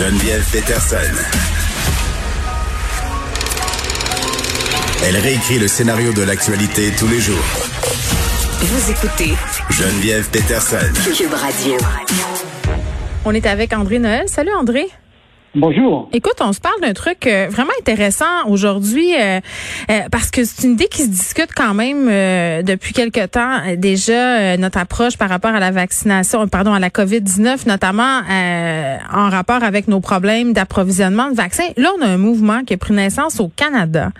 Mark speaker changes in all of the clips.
Speaker 1: Geneviève Peterson. Elle réécrit le scénario de l'actualité tous les jours.
Speaker 2: Vous écoutez
Speaker 1: Geneviève Peterson.
Speaker 2: Cube Radio.
Speaker 3: On est avec André Noël. Salut André.
Speaker 4: Bonjour.
Speaker 3: Écoute, on se parle d'un truc euh, vraiment intéressant aujourd'hui euh, euh, parce que c'est une idée qui se discute quand même depuis quelque temps déjà notre approche par rapport à la vaccination, pardon, à la COVID-19 notamment en rapport avec nos problèmes d'approvisionnement de vaccins. Là, on a un mouvement qui a pris naissance au Canada.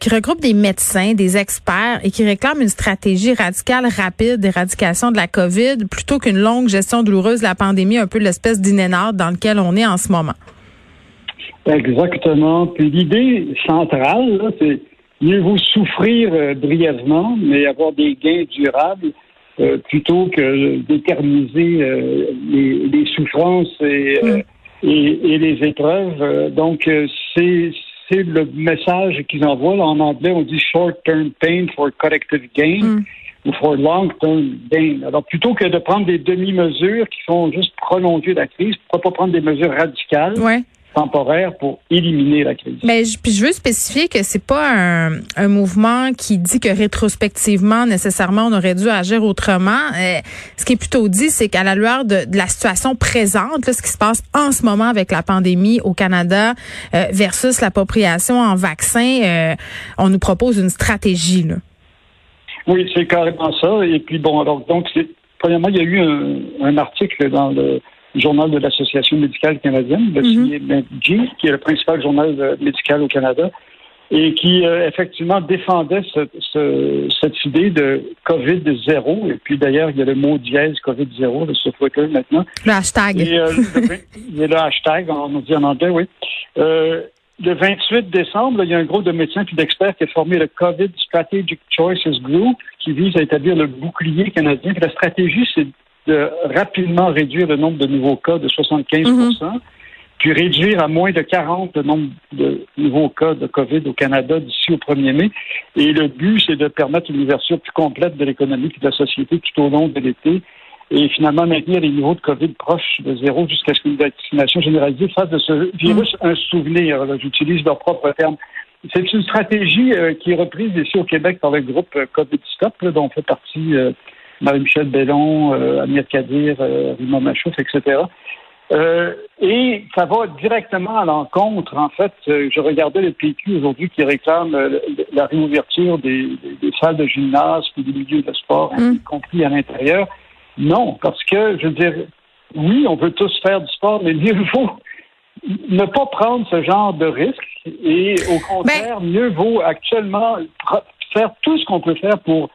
Speaker 3: Qui regroupe des médecins, des experts et qui réclame une stratégie radicale rapide d'éradication de la COVID plutôt qu'une longue gestion douloureuse de la pandémie, un peu l'espèce d'inénarde dans lequel on est en ce moment.
Speaker 4: Exactement. Puis l'idée centrale, c'est mieux vous souffrir euh, brièvement, mais avoir des gains durables euh, plutôt que d'éterniser euh, les, souffrances et, mm. et, les épreuves. donc, c'est c'est le message qu'ils envoient. en anglais, on dit short-term pain for collective gain. Mm. ou for long-term gain. Alors, plutôt que de prendre des demi-mesures qui font juste prolonger la crise, pourquoi pas prendre des mesures radicales
Speaker 3: ouais
Speaker 4: temporaire pour éliminer la crise.
Speaker 3: Mais je, puis je veux spécifier que c'est pas un, un, mouvement qui dit que rétrospectivement nécessairement on aurait dû agir autrement. Euh, ce qui est plutôt dit, c'est qu'à la lueur de, de, la situation présente, là, ce qui se passe en ce moment avec la pandémie au Canada euh, versus l'appropriation en vaccin, euh, on nous propose une stratégie. Là.
Speaker 4: Oui, c'est carrément ça. Et puis bon, alors donc premièrement, il y a eu un, un article dans le journal de l'Association médicale canadienne, le mm qui est le principal journal euh, médical au Canada, et qui euh, effectivement défendait cette idée de COVID zéro. Et puis d'ailleurs, il y a le mot dièse COVID zéro sur Twitter maintenant.
Speaker 3: Le hashtag.
Speaker 4: Euh, il y a le hashtag, on dit en anglais, oui. le 28 décembre, il y a un groupe de médecins et d'experts qui a formé le COVID Strategic Choices Group qui vise à établir le bouclier canadien. la stratégie, c'est de rapidement réduire le nombre de nouveaux cas de 75 mhm. puis réduire à moins de 40 le nombre de nouveaux cas de COVID au Canada d'ici au 1er mai. Et le but, c'est de permettre une ouverture plus complète de l'économie et de la société tout au long de l'été et finalement maintenir les niveaux de COVID proches de zéro jusqu'à ce qu'une vaccination généralisée fasse de ce virus mhm. un souvenir. J'utilise leur propre terme. C'est une stratégie euh, qui est reprise ici au Québec par le groupe euh, COVID Stop, dont fait partie euh, Marie-Michel Bellon, euh, Amir Kadir, euh, Rima Machouf, etc. Euh, et ça va directement à l'encontre, en fait, je regardais le PQ aujourd'hui qui réclame la réouverture des, salles de gymnase et des milieux de sport, mm. y compris à l'intérieur. Non, parce que, je veux dire, oui, on veut tous faire du sport, mais mieux vaut ne pas prendre ce genre de risque et au contraire, ben mieux vaut actuellement faire tout ce qu'on peut faire pour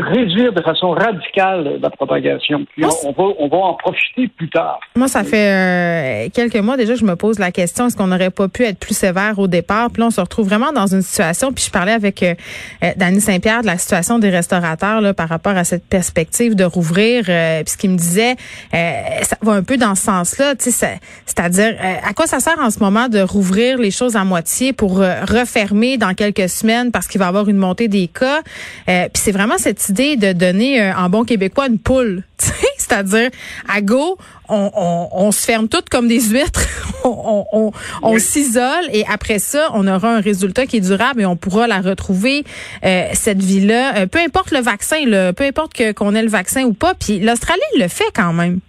Speaker 4: réduire de façon radicale la propagation. Puis on, va, on va en profiter plus tard.
Speaker 3: Moi, ça fait euh, quelques mois déjà que je me pose la question est-ce qu'on n'aurait pas pu être plus sévère au départ? Puis là, on se retrouve vraiment dans une situation. Puis je parlais avec euh, euh Dany Saint-Pierre de la situation des restaurateurs là, par rapport à cette perspective de rouvrir. Euh, puis ce qu'il me disait, ça va un peu dans ce sens-là. C'est-à-dire, à quoi ça sert en ce moment de rouvrir les choses à moitié pour refermer dans quelques semaines parce qu'il va y avoir une montée des cas? Puis c'est vraiment cette de donner euh, en bon québécois une poule. C'est-à-dire, à go, on, se ferme toutes comme des huîtres, on, s'isole et après ça, on aura un résultat qui est durable et on pourra la retrouver, euh, cette vie-là. Euh, peu importe le vaccin, peu importe qu'on ait le vaccin ou pas. Puis l'Australie le fait quand même.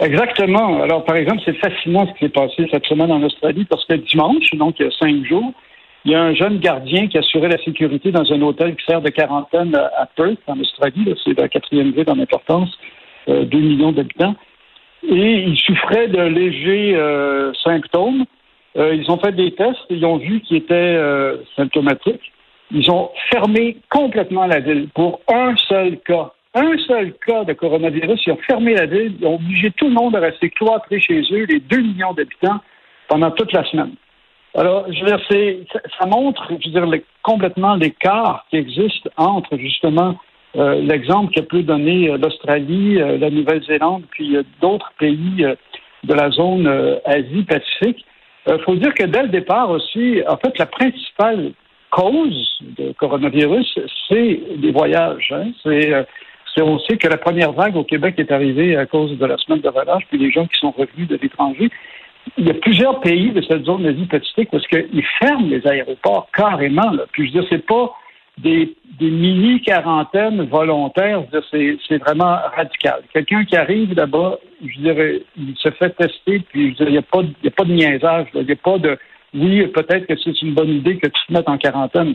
Speaker 4: Exactement. Alors, par exemple, c'est fascinant ce qui s'est passé cette semaine en Australie parce que dimanche, donc il y a cinq jours, il y a un jeune gardien qui assurait la sécurité dans un hôtel qui sert de quarantaine à Perth, en Australie. C'est la quatrième ville en importance, euh, 2 millions d'habitants. Et il souffrait de légers euh, symptômes. Euh, ils ont fait des tests, ils ont vu qu'il était euh, symptomatique. Ils ont fermé complètement la ville pour un seul cas. un seul cas de coronavirus. Ils ont fermé la ville, ils ont obligé tout le monde à rester cloîtré chez eux, les 2 millions d'habitants, pendant toute la semaine. Alors, je veux dire, ça, montre, je veux dire, complètement l'écart qui existe entre justement euh, l'exemple qu'a pu donner euh, l'Australie, euh, la Nouvelle-Zélande, puis d'autres pays de la zone Asie-Pacifique. Il faut dire que dès le départ aussi, en fait, la principale cause de coronavirus, c'est les voyages. Hein. C'est on sait que la première vague au Québec est arrivée à cause de la semaine de relâche, puis les gens qui sont revenus de l'étranger il y a plusieurs pays de cette zone d'Asie-Pacifique parce qu'ils ferment les aéroports carrément. Là. Puis je dire, c'est pas des, mini-quarantaines volontaires. C'est vraiment radical. Quelqu'un qui arrive là-bas, je dirais, il se fait tester, puis je il n'y a, pas, a pas de niaisage. Il n'y a pas de oui, peut-être que c'est une bonne idée que tu te mettes en quarantaine.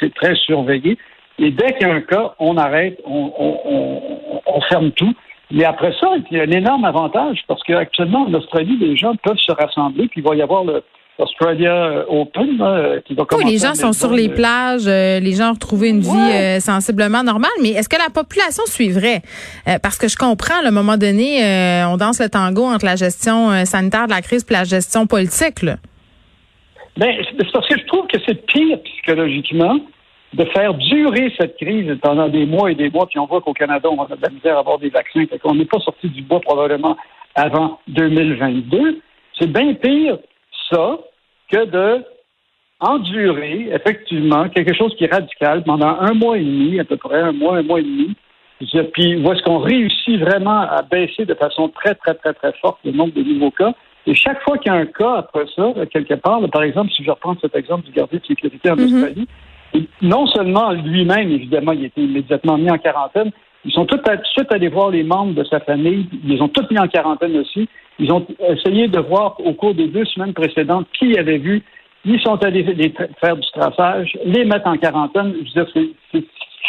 Speaker 4: C'est très surveillé. Et dès qu'il y a un cas, on arrête, on ferme tout. Mais après ça, il y a un énorme avantage parce qu'actuellement, en Australie, les gens peuvent se rassembler, puis il va y avoir le, Australia Open qui va commencer.
Speaker 3: Oui, les gens sont sur les plages, euh, les gens ont retrouvé une vie euh, sensiblement normale, mais est-ce que la population suivrait? Euh, parce que je comprends, à un moment donné, on danse le tango entre la gestion sanitaire de la crise et la gestion politique. Là.
Speaker 4: Ben, c'est parce que je trouve que c'est pire psychologiquement de faire durer cette crise pendant des mois et des mois, puis on voit qu'au Canada, on a de la misère à avoir des vaccins, fait qu'on n'est pas sorti du bois probablement avant 2022. C'est bien pire, ça, que de endurer, effectivement, quelque chose qui est radical pendant un mois et demi, à peu près un mois, un mois et demi, puis où est-ce qu'on réussit vraiment à baisser de façon très, très, très, très forte le nombre de nouveaux cas? Et chaque fois qu'il y a un cas après ça, quelque part, par exemple, si je reprends cet exemple du gardien de sécurité en mm-hmm. Australie, non seulement lui-même, évidemment, il a été immédiatement mis en quarantaine, ils sont tout, de suite allés voir les membres de sa famille, ils ont tous mis en quarantaine aussi. Ils ont essayé de voir au cours des deux semaines précédentes qui avait vu. Ils sont allés faire du traçage, les mettre en quarantaine. Je veux dire,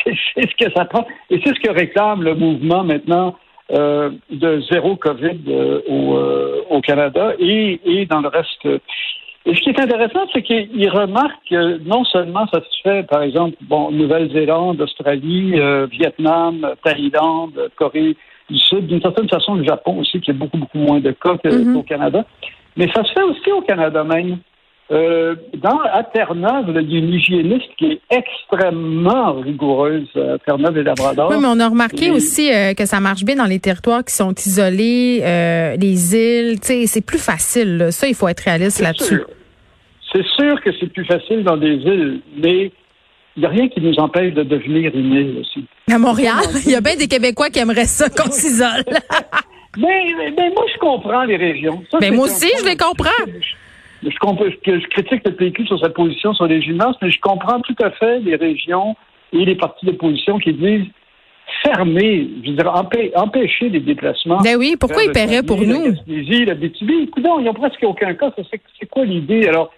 Speaker 4: c'est ce que ça prend. Et c'est ce que réclame le mouvement maintenant euh, de zéro COVID euh, au, euh, au, Canada et, et dans le reste et ce qui est intéressant, c'est qu'il remarque que non seulement ça se fait, par exemple, bon, Nouvelle-Zélande, Australie, euh, Vietnam, Thaïlande, Corée du Sud, d'une certaine façon, le Japon aussi, qui a beaucoup, beaucoup moins de cas qu'au Canada. Mais ça se fait aussi au Canada même. Euh, dans à Terre-Neuve, il y a une hygiéniste qui est extrêmement rigoureuse à Terre-Neuve et Labrador.
Speaker 3: Oui, mais on a remarqué aussi euh, que ça marche bien dans les territoires qui sont isolés, euh, les îles. C'est plus facile. Ça, il faut être réaliste là-dessus.
Speaker 4: C'est sûr que c'est plus facile dans des îles, mais il n'y a rien qui nous empêche de devenir une île aussi.
Speaker 3: À Montréal, il y a bien des Québécois qui aimeraient ça qu'on s'isole.
Speaker 4: mais, mais, moi, je comprends les régions.
Speaker 3: mais moi aussi, je les comprends.
Speaker 4: Je, je, critique le PQ sur sa position sur les gymnases, mais je comprends tout à fait les régions et les partis d'opposition qui disent fermer, je veux dire, empêcher les déplacements.
Speaker 3: Ben oui, pourquoi ils paieraient pour nous?
Speaker 4: Les la BTB, écoute, il n'y a presque aucun cas. C'est quoi l'idée? Alors,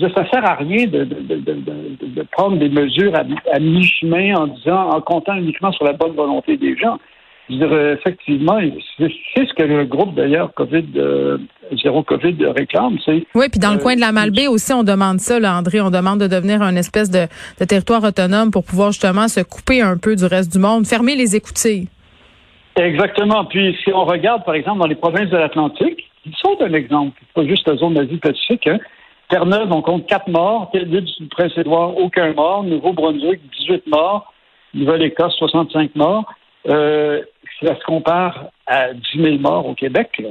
Speaker 4: ça sert à rien de, de, de, de prendre des mesures à, mi-chemin en disant, en comptant uniquement sur la bonne volonté des gens. Je dirais, effectivement, c'est ce que le groupe d'ailleurs Covid euh, zéro Covid réclame. C'est
Speaker 3: oui, puis dans le coin de la Malbaie aussi, on demande ça, là, André. On demande de devenir un espèce de, de, territoire autonome pour pouvoir justement se couper un peu du reste du monde, fermer les écoutilles.
Speaker 4: Exactement. Puis si on regarde, par exemple, dans les provinces de l'Atlantique, ils sont un exemple, pas juste la zone d'Asie-Pacifique. Hein. Terre-Neuve, on compte quatre morts. L'île du Prince-Édouard, aucun mort. Nouveau-Brunswick, 18 morts. Nouvelle-Écosse, 65 morts. Euh, ça se compare à 10 000 morts au Québec.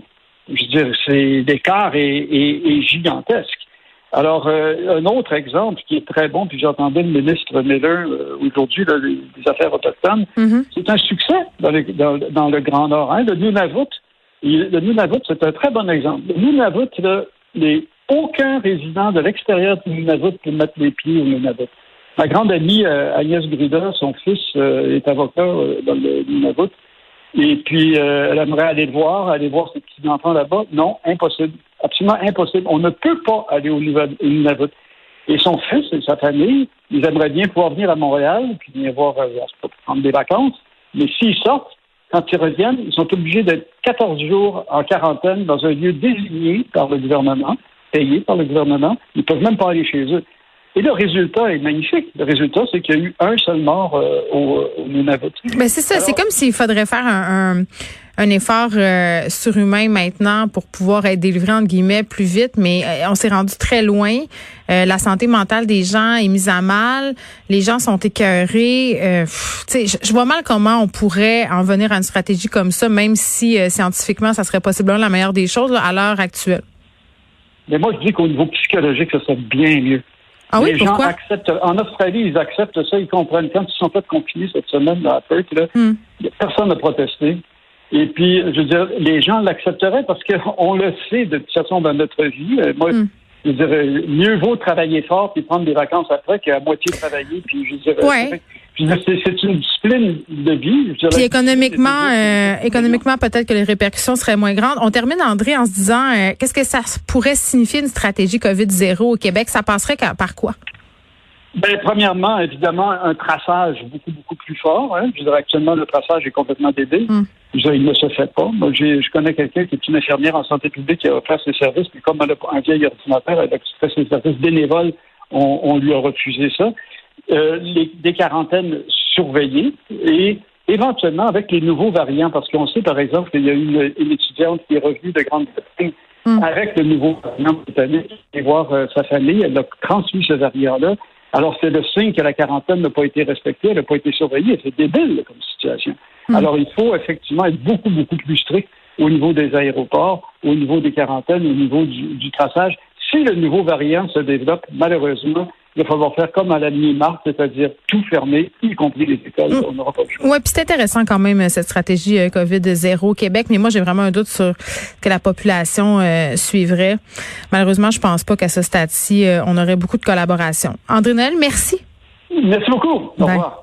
Speaker 4: Je veux dire, c'est l'écart est, gigantesque. Alors, euh, un autre exemple qui est très bon, puis j'entendais le ministre Miller euh, aujourd'hui des, Affaires autochtones, mm-hmm. c'est un succès dans le, dans, le Grand Nord. Hein, le Nunavut, le Nunavut, c'est un très bon exemple. Le Nunavut, là, les aucun résident de l'extérieur du Nunavut peut mettre les pieds au Nunavut. Ma grande amie euh, Agnès Gruda, son fils euh, est avocat euh, dans le Nunavut. Et puis, elle aimerait aller le voir, aller voir ses petits-enfants là-bas. Non, impossible. Absolument impossible. On ne peut pas aller au Nunavut. Et son fils et sa famille, ils aimeraient bien pouvoir venir à Montréal, puis venir voir, prendre des vacances. Mais s'ils sortent, quand ils reviennent, ils sont obligés d'être 14 jours en quarantaine dans un lieu désigné par le gouvernement payés par le gouvernement. Ils ne peuvent même pas aller chez eux. Et le résultat est magnifique. Le résultat, c'est qu'il y a eu un seul mort euh, au, au Nunavut.
Speaker 3: Ben c'est ça. C'est comme s'il faudrait faire un, un, un effort euh, surhumain maintenant pour pouvoir être délivré entre guillemets plus vite, mais euh, on s'est rendu très loin. Euh, la santé mentale des gens est mise à mal. Les gens sont écœurés. Euh, je, je vois mal comment on pourrait en venir à une stratégie comme ça, même si scientifiquement, ça serait possiblement la meilleure des choses là, à l'heure actuelle.
Speaker 4: Mais moi, je dis qu'au niveau psychologique, ça serait bien mieux.
Speaker 3: Ah oui,
Speaker 4: les
Speaker 3: pourquoi?
Speaker 4: gens acceptent. En Australie, ils acceptent ça, ils comprennent. Quand ils sont fait confiner cette semaine à Perth, là,
Speaker 3: Hmm.
Speaker 4: personne n'a protesté. Et puis, je veux dire, les gens l'accepteraient parce qu'on le sait de toute façon dans notre vie. Euh, Moi,
Speaker 3: Hmm.
Speaker 4: je dirais, mieux vaut travailler fort puis prendre des vacances après qu'à moitié travailler. Puis, je dirais,
Speaker 3: Ouais.
Speaker 4: C'est, une discipline de vie. je.
Speaker 3: Puis économiquement, euh, économiquement, peut-être que les répercussions seraient moins grandes. On termine, André, en se disant, euh, qu'est-ce que ça pourrait signifier une stratégie COVID-0 au Québec? Ça passerait par quoi?
Speaker 4: Ben, premièrement, évidemment, un traçage beaucoup, beaucoup plus fort. Hein. Je dirais actuellement, le traçage est complètement dédé.
Speaker 3: Mm.
Speaker 4: Dirais, il ne se fait pas. Moi, je connais quelqu'un qui est une infirmière en santé publique qui a offert ses services, puis comme elle a un vieil ordinateur, elle a fait ses services bénévoles, on, on lui a refusé ça. Euh, les, des quarantaines surveillées et éventuellement avec les nouveaux variants, parce qu'on sait, par exemple, qu'il y a une, une étudiante qui est revenue de Grande-Bretagne
Speaker 3: Mm.
Speaker 4: avec le nouveau variant britannique et voir euh, sa famille. Elle a transmis ce variant-là. Alors, c'est le signe que la quarantaine n'a pas été respectée, elle n'a pas été surveillée. C'est débile comme situation.
Speaker 3: Mm.
Speaker 4: Alors, il faut effectivement être beaucoup, beaucoup plus strict au niveau des aéroports, au niveau des quarantaines, au niveau du, du traçage. Si le nouveau variant se développe, malheureusement, il va falloir faire comme à la mi-mars, c'est-à-dire tout fermer, y compris les écoles.
Speaker 3: Mm.
Speaker 4: On n'aura pas le choix.
Speaker 3: Oui, puis c'est intéressant quand même cette stratégie euh, COVID-0 au Québec, mais moi j'ai vraiment un doute sur que la population euh, suivrait. Malheureusement, je pense pas qu'à ce stade-ci, euh, on aurait beaucoup de collaboration. André Noël, merci.
Speaker 4: Merci beaucoup. Au
Speaker 3: Bye.
Speaker 4: revoir.